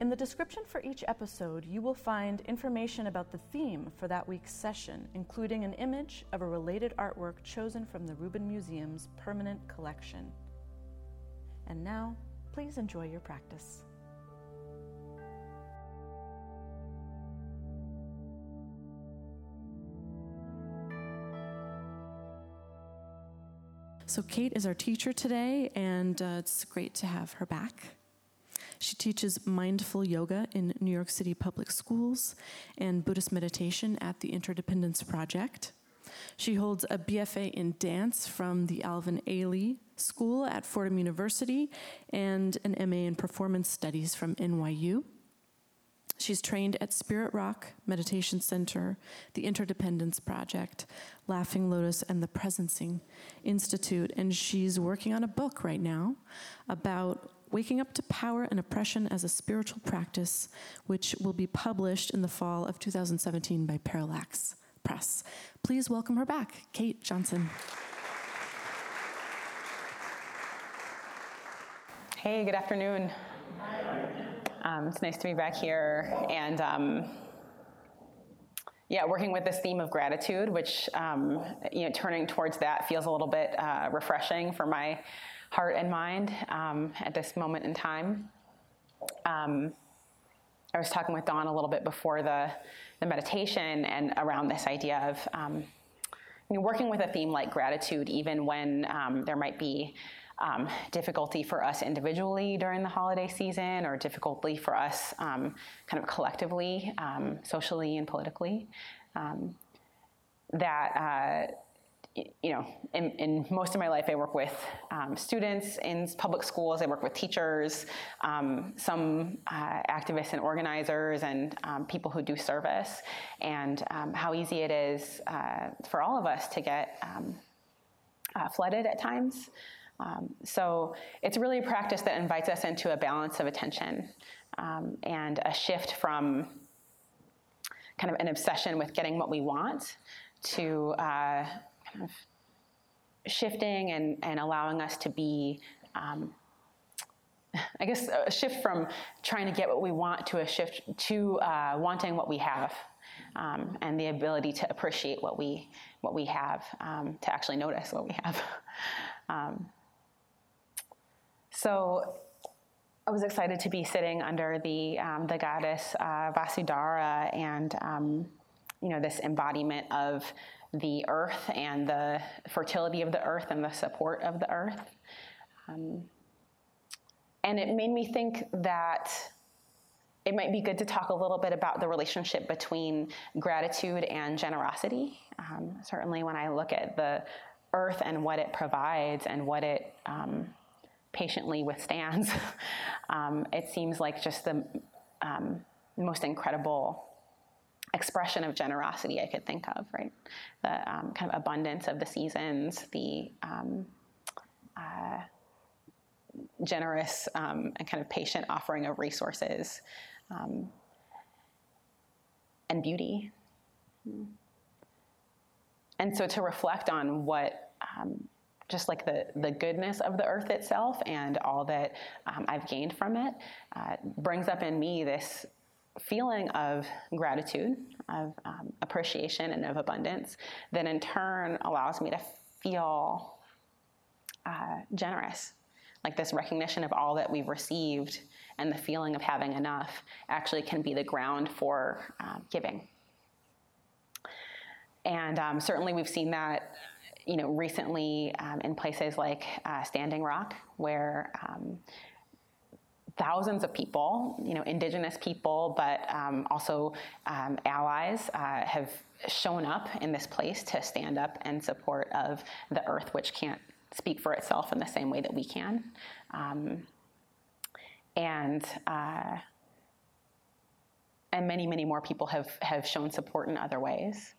In the description for each episode, you will find information about the theme for that week's session, including an image of a related artwork chosen from the Rubin Museum's permanent collection. And now, please enjoy your practice. So, Kate is our teacher today, and uh, it's great to have her back. She teaches mindful yoga in New York City public schools and Buddhist meditation at the Interdependence Project. She holds a BFA in dance from the Alvin Ailey School at Fordham University and an MA in performance studies from NYU. She's trained at Spirit Rock Meditation Center, the Interdependence Project, Laughing Lotus, and the Presencing Institute. And she's working on a book right now about waking up to power and oppression as a spiritual practice, which will be published in the fall of 2017 by Parallax Press. Please welcome her back, Kate Johnson. Hey, good afternoon. Um, it's nice to be back here and um, yeah, working with this theme of gratitude, which um, you know, turning towards that feels a little bit uh, refreshing for my heart and mind um, at this moment in time. Um, I was talking with Dawn a little bit before the, the meditation and around this idea of um, you know, working with a theme like gratitude, even when there might be um, difficulty for us individually during the holiday season or difficulty for us um, kind of collectively, um, socially and politically. Um, that, uh, you know, in, in, most of my life, I work with um, students in public schools, I work with teachers, um, some uh, activists and organizers, and people who do service, and how easy it is uh, for all of us to get uh, flooded at times. Um, so it's really a practice that invites us into a balance of attention um, and a shift from kind of an obsession with getting what we want to uh, kind of shifting and, and allowing us to be um, I guess a shift from trying to get what we want to a shift to uh, wanting what we have, um, and the ability to appreciate what we what we have, um, to actually notice what we have. Um, so I was excited to be sitting under the um, the goddess uh, Vasudhara and um, you know this embodiment of the earth and the fertility of the earth and the support of the earth. Um, and it made me think that it might be good to talk a little bit about the relationship between gratitude and generosity. Um, certainly, when I look at the earth and what it provides and what it um, patiently withstands, um, it seems like just the um, most incredible expression of generosity I could think of, right? The um, kind of abundance of the seasons, the um, uh, generous um, and kind of patient offering of resources, um, and beauty. And so to reflect on what um, just like the, the goodness of the earth itself and all that um, I've gained from it, uh, brings up in me this feeling of gratitude, of um, appreciation, and of abundance that in turn allows me to feel uh, generous. Like this recognition of all that we've received and the feeling of having enough actually can be the ground for uh, giving. And um, certainly we've seen that you know, recently um, in places like uh, Standing Rock, where um, thousands of people, you know, indigenous people, but um, also um, allies, uh, have shown up in this place to stand up in support of the earth, which can't speak for itself in the same way that we can. Um, and uh, and many, many more people have, have shown support in other ways.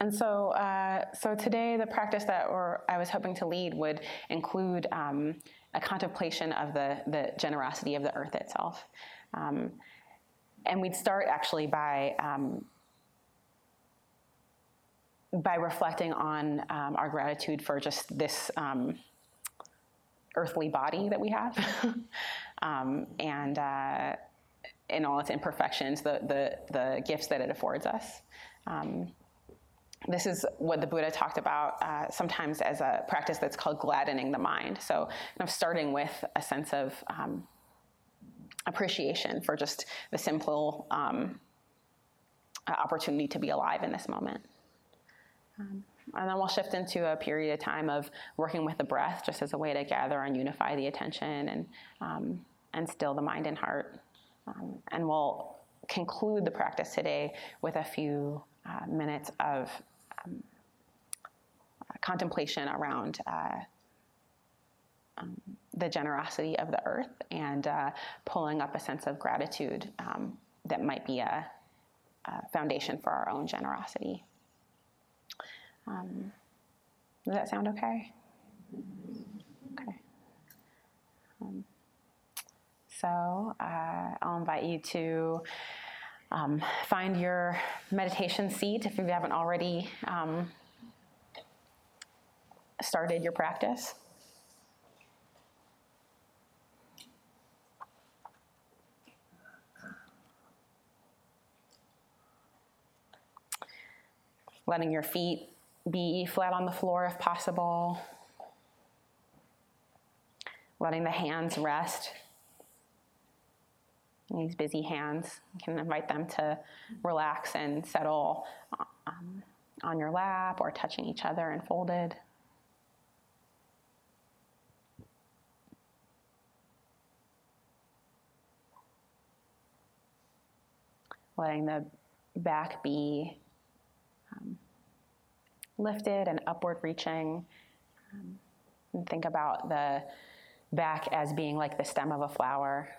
And so, uh, so today the practice that I was hoping to lead would include um, a contemplation of the, the generosity of the earth itself. Um, and we'd start actually by, um, by reflecting on um, our gratitude for just this um, earthly body that we have um, and uh, in all its imperfections, the, the, the gifts that it affords us. Um, this is what the Buddha talked about uh, sometimes as a practice that's called gladdening the mind. So, kind of starting with a sense of um, appreciation for just the simple um, opportunity to be alive in this moment. Um, and then we'll shift into a period of time of working with the breath just as a way to gather and unify the attention and, um, and still the mind and heart. Um, and we'll conclude the practice today with a few uh, minutes of um, contemplation around uh, um, the generosity of the earth and uh, pulling up a sense of gratitude um, that might be a, a, foundation for our own generosity. Um, does that sound okay? Okay. Um, so uh, I'll invite you to um, find your meditation seat if you haven't already um, started your practice. Letting your feet be flat on the floor if possible. Letting the hands rest these busy hands. You can invite them to relax and settle um, on your lap or touching each other and folded. Letting the back be um, lifted and upward reaching. Um, and think about the back as being like the stem of a flower.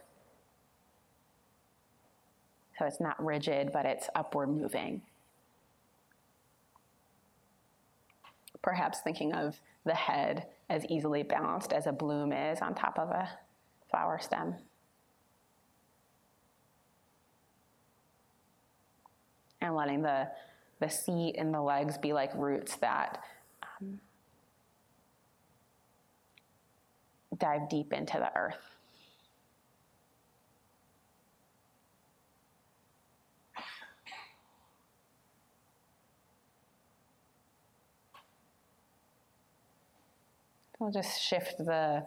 So it's not rigid, but it's upward moving. Perhaps thinking of the head as easily balanced as a bloom is on top of a flower stem. And letting the, the seat and the legs be like roots that um, dive deep into the earth. We'll just shift the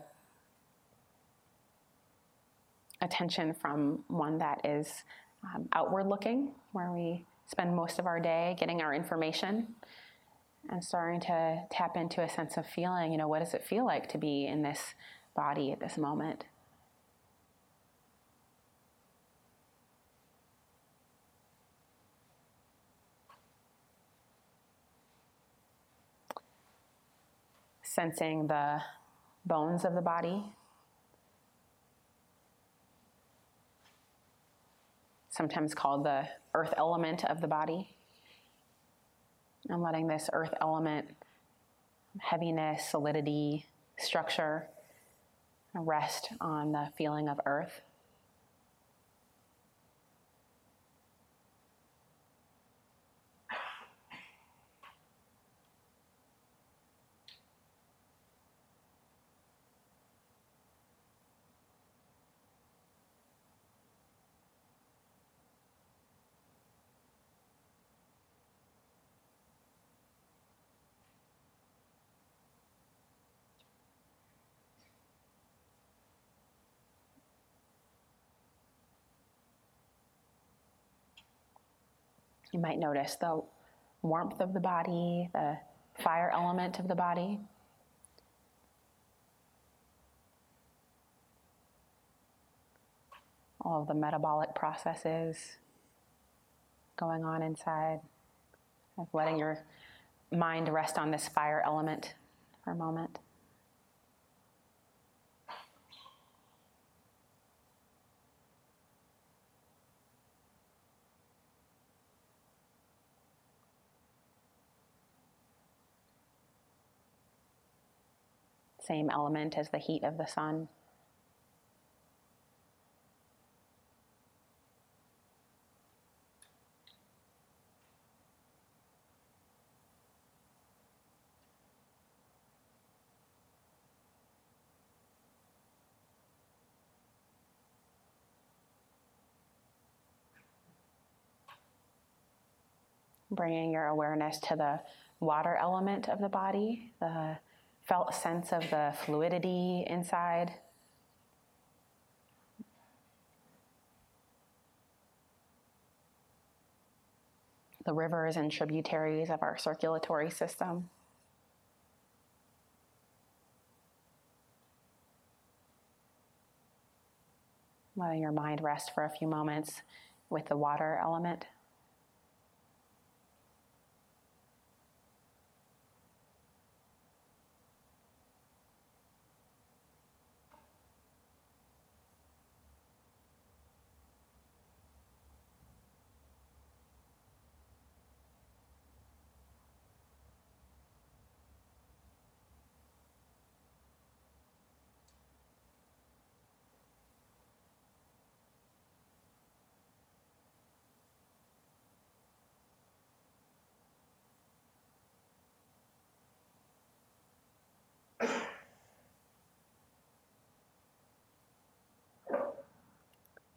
attention from one that is um, outward looking, where we spend most of our day getting our information, and starting to tap into a sense of feeling. You know, what does it feel like to be in this body at this moment? Sensing the bones of the body. Sometimes called the earth element of the body. And letting this earth element, heaviness, solidity, structure, rest on the feeling of earth. You might notice the warmth of the body, the fire element of the body. All of the metabolic processes going on inside, of letting your mind rest on this fire element for a moment. Same element as the heat of the sun. bringing your awareness to the water element of the body, the felt a sense of the fluidity inside. The rivers and tributaries of our circulatory system. Letting your mind rest for a few moments with the water element.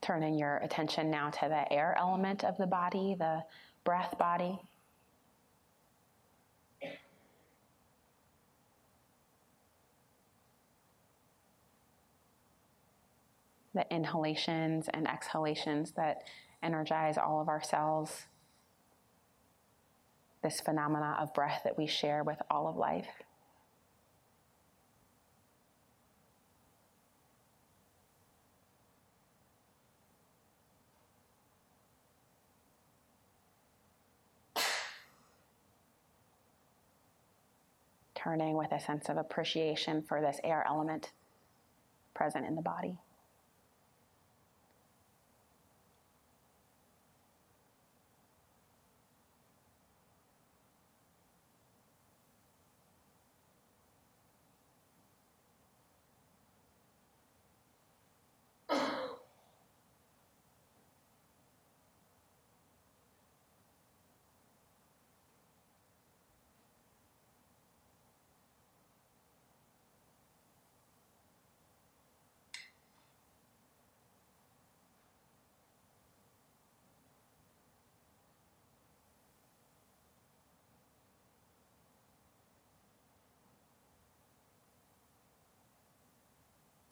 Turning your attention now to the air element of the body, the breath body. The inhalations and exhalations that energize all of our cells. This phenomena of breath that we share with all of life. Turning with a sense of appreciation for this air element present in the body.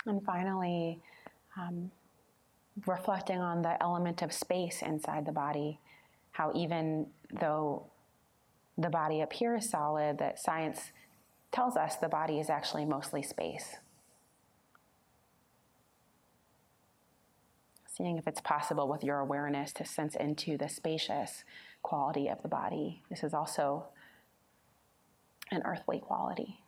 And finally, um, reflecting on the element of space inside the body, how even though the body appears solid, that science tells us the body is actually mostly space. Seeing if it's possible with your awareness to sense into the spacious quality of the body. This is also an earthly quality.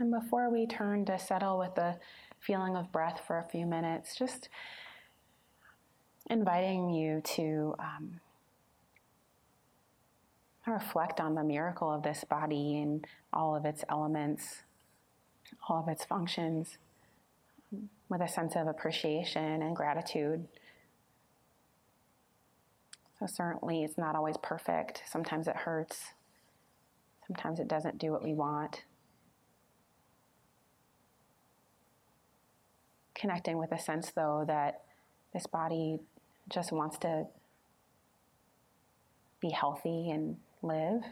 And before we turn to settle with the feeling of breath for a few minutes, just inviting you to um, reflect on the miracle of this body and all of its elements, all of its functions, with a sense of appreciation and gratitude. So, certainly, it's not always perfect. Sometimes it hurts, sometimes it doesn't do what we want. Connecting with a sense, though, that this body just wants to be healthy and live.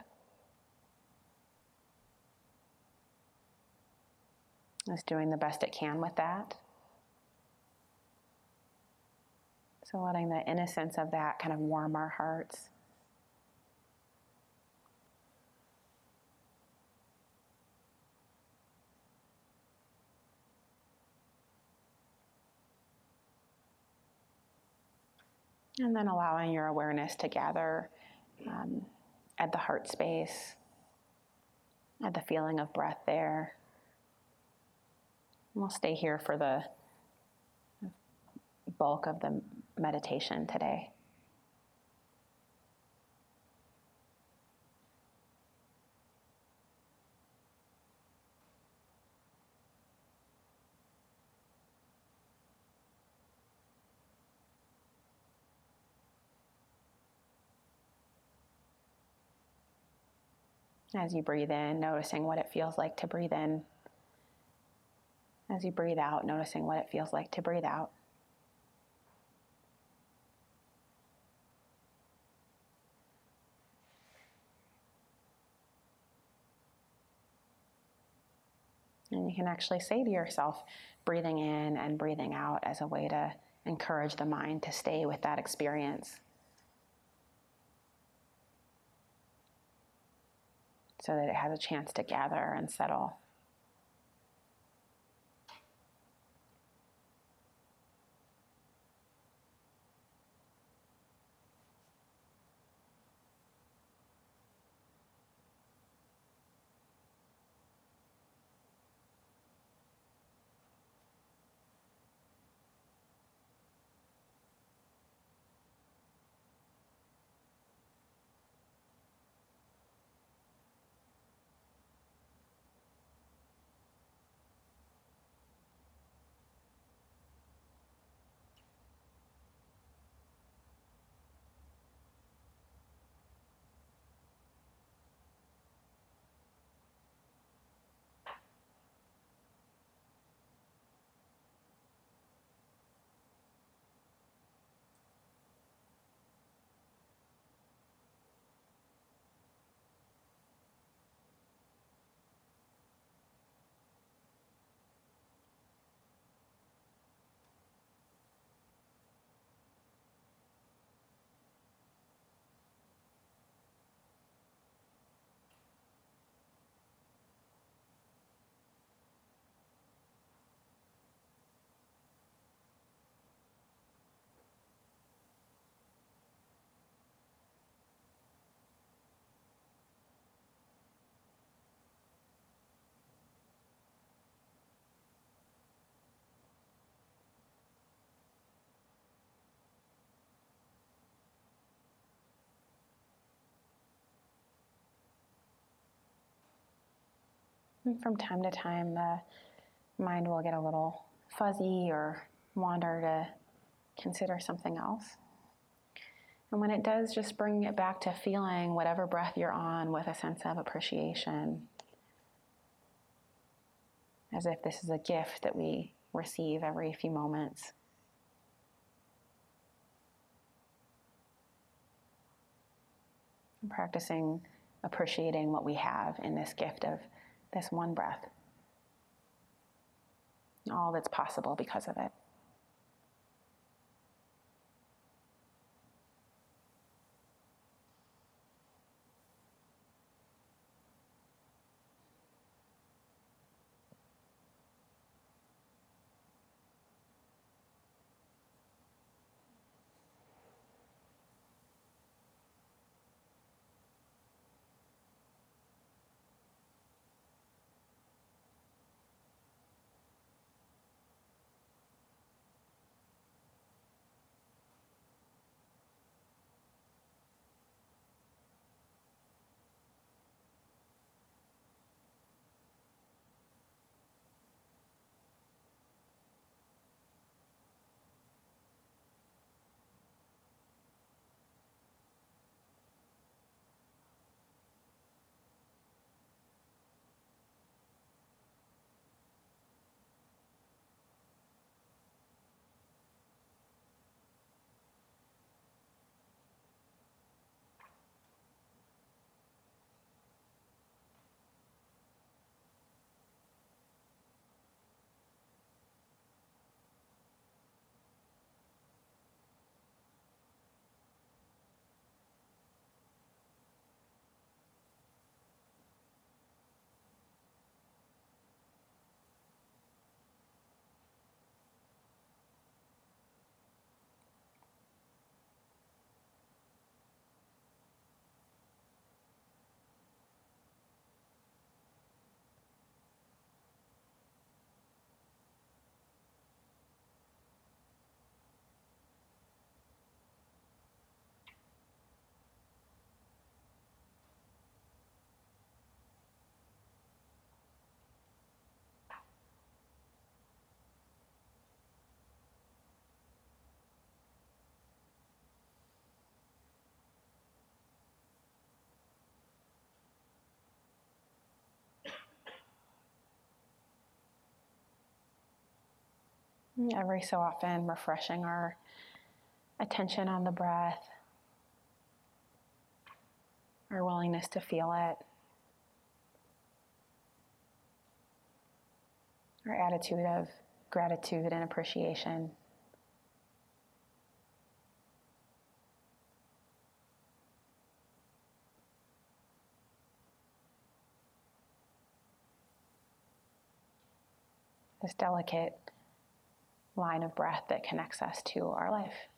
Is doing the best it can with that. So, letting the innocence of that kind of warm our hearts. And then allowing your awareness to gather um, at the heart space, at the feeling of breath there. And we'll stay here for the bulk of the meditation today. As you breathe in, noticing what it feels like to breathe in. As you breathe out, noticing what it feels like to breathe out. And you can actually say to yourself, breathing in and breathing out as a way to encourage the mind to stay with that experience. So that it has a chance to gather and settle. From time to time, the mind will get a little fuzzy or wander to consider something else. And when it does, just bring it back to feeling whatever breath you're on with a sense of appreciation, as if this is a gift that we receive every few moments. Practicing appreciating what we have in this gift of this one breath. All that's possible because of it. Every so often, refreshing our attention on the breath, our willingness to feel it, our attitude of gratitude and appreciation. This delicate line of breath that connects us to our life.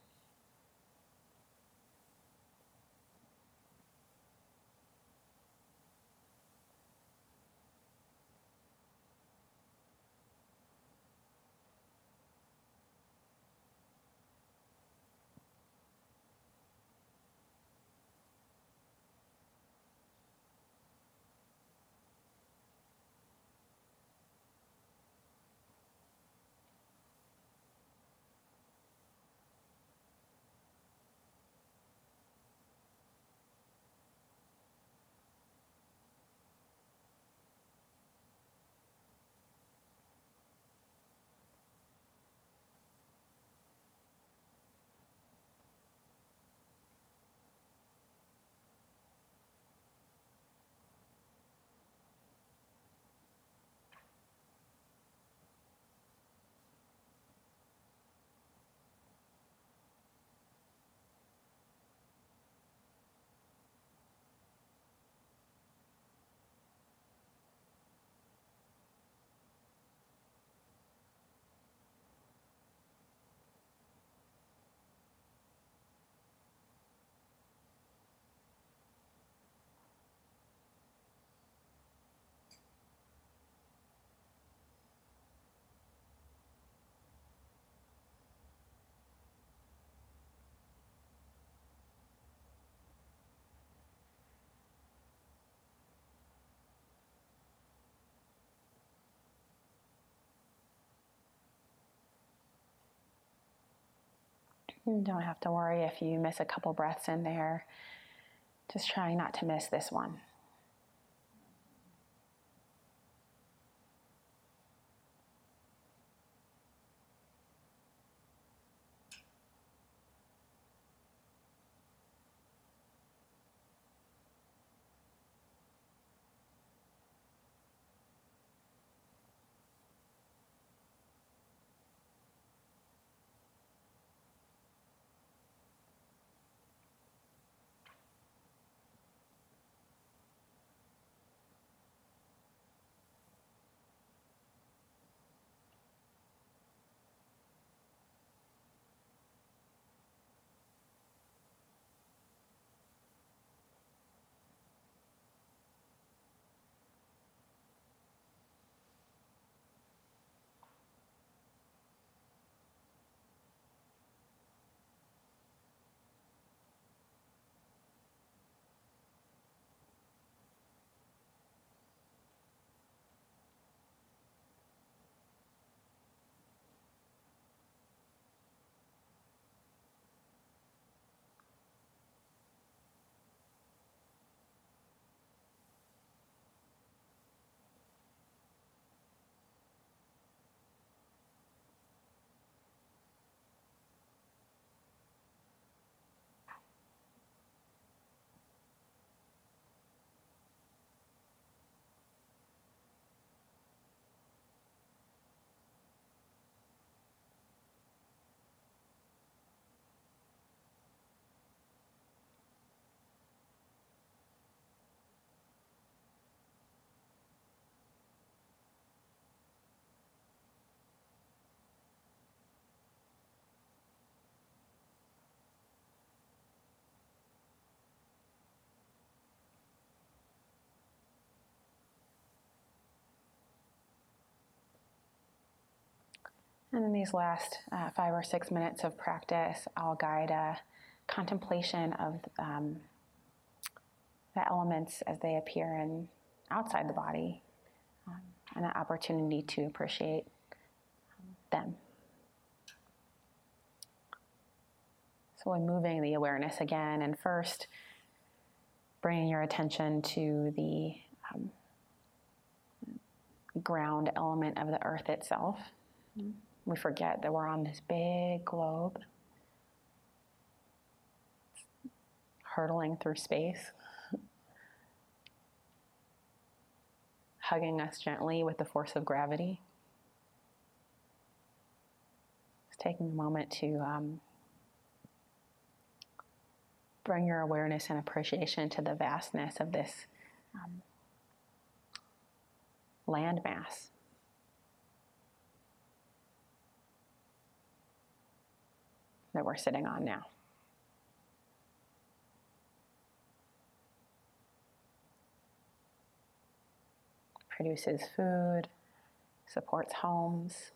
You don't have to worry if you miss a couple breaths in there. Just trying not to miss this one. And in these last uh, five or six minutes of practice, I'll guide a contemplation of um, the elements as they appear in outside the body, um, and an opportunity to appreciate um, them. So, we're moving the awareness again, and first bringing your attention to the um, ground element of the earth itself. Mm-hmm we forget that we're on this big globe, hurtling through space, hugging us gently with the force of gravity. Just taking a moment to um, bring your awareness and appreciation to the vastness of this um, landmass. That we're sitting on now. Produces food, supports homes,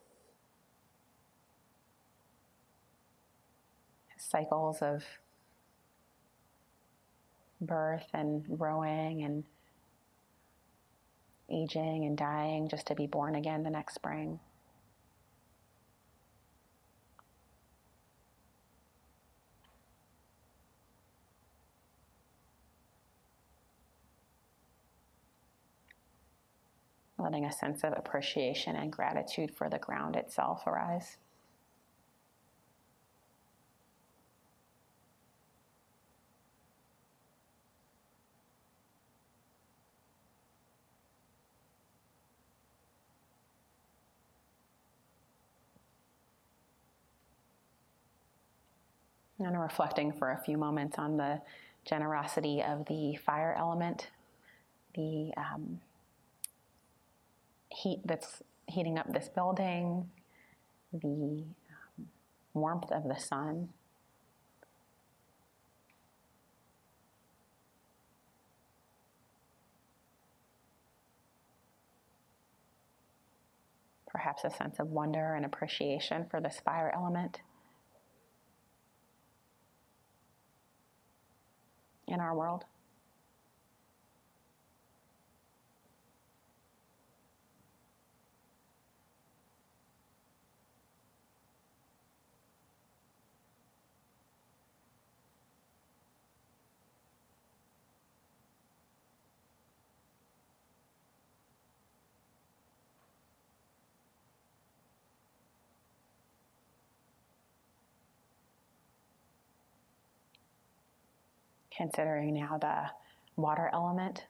cycles of birth and growing and aging and dying just to be born again the next spring. Letting a sense of appreciation and gratitude for the ground itself arise. And reflecting for a few moments on the generosity of the fire element, the um, heat that's heating up this building, the um, warmth of the sun. Perhaps a sense of wonder and appreciation for this fire element in our world. Considering now the water element.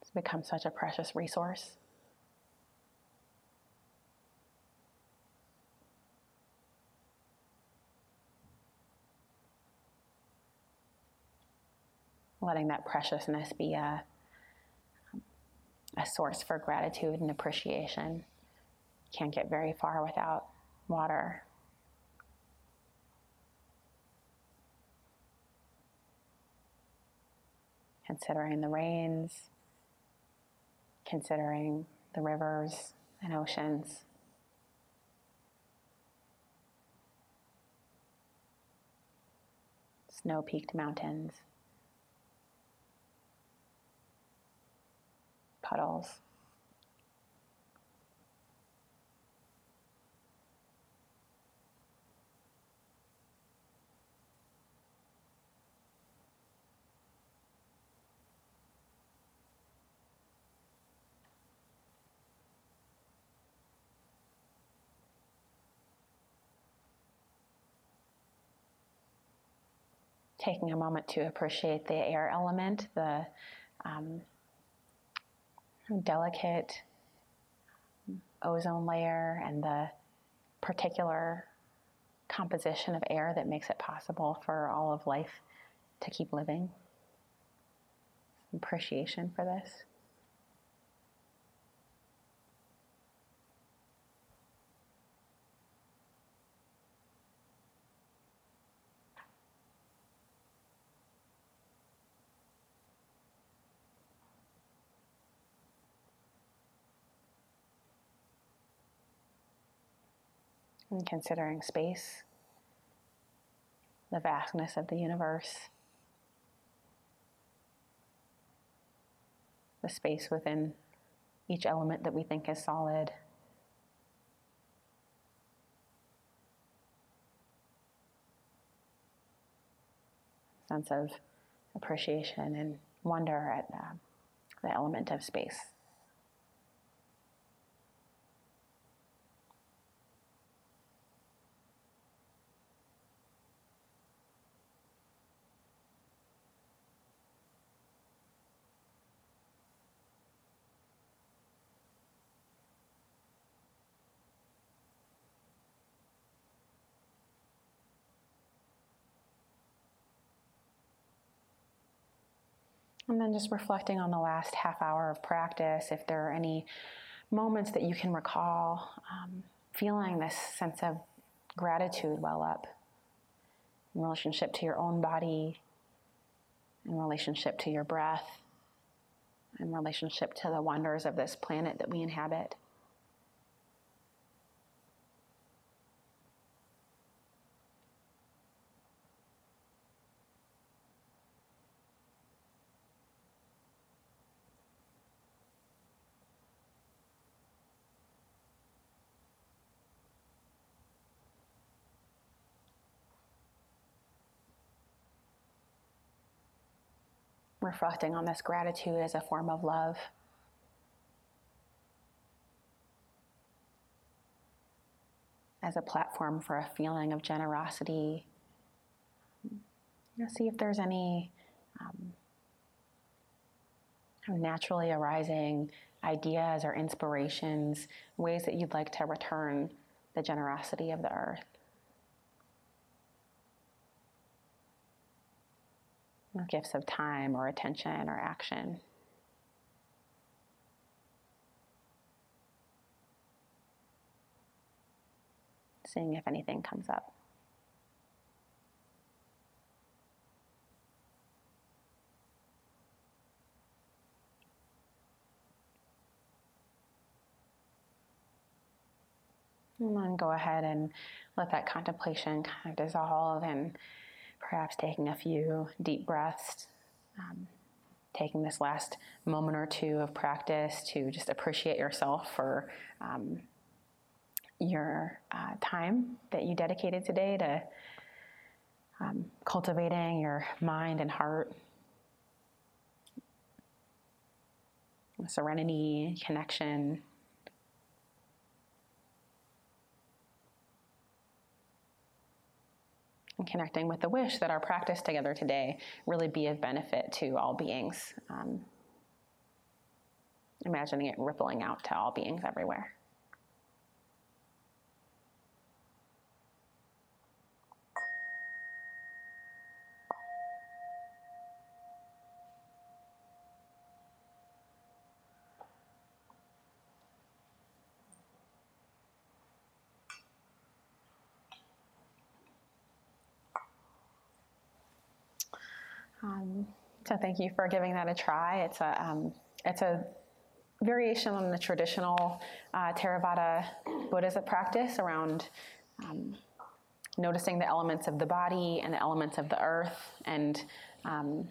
It's become such a precious resource. Letting that preciousness be a, a source for gratitude and appreciation. Can't get very far without water. Considering the rains, considering the rivers and oceans. Snow peaked mountains, puddles. Taking a moment to appreciate the air element, the um, delicate ozone layer, and the particular composition of air that makes it possible for all of life to keep living. Appreciation for this. Considering space, the vastness of the universe, the space within each element that we think is solid. Sense of appreciation and wonder at uh, the element of space And then just reflecting on the last half hour of practice, if there are any moments that you can recall, um, feeling this sense of gratitude well up in relationship to your own body, in relationship to your breath, in relationship to the wonders of this planet that we inhabit. Reflecting on this gratitude as a form of love. As a platform for a feeling of generosity. You know, see if there's any um, naturally arising ideas or inspirations, ways that you'd like to return the generosity of the earth. Gifts of time or attention or action. Seeing if anything comes up. And then go ahead and let that contemplation kind of dissolve and perhaps taking a few deep breaths, um, taking this last moment or two of practice to just appreciate yourself for um, your uh, time that you dedicated today to um, cultivating your mind and heart. Serenity, connection, and connecting with the wish that our practice together today really be of benefit to all beings. Um, imagining it rippling out to all beings everywhere. Um, so thank you for giving that a try. It's a um, it's a variation on the traditional uh, Theravada Buddhist practice around um, noticing the elements of the body and the elements of the earth and um,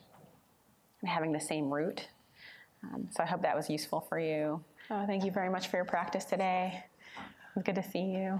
having the same root. Um, so I hope that was useful for you. Oh, thank you very much for your practice today. It was good to see you.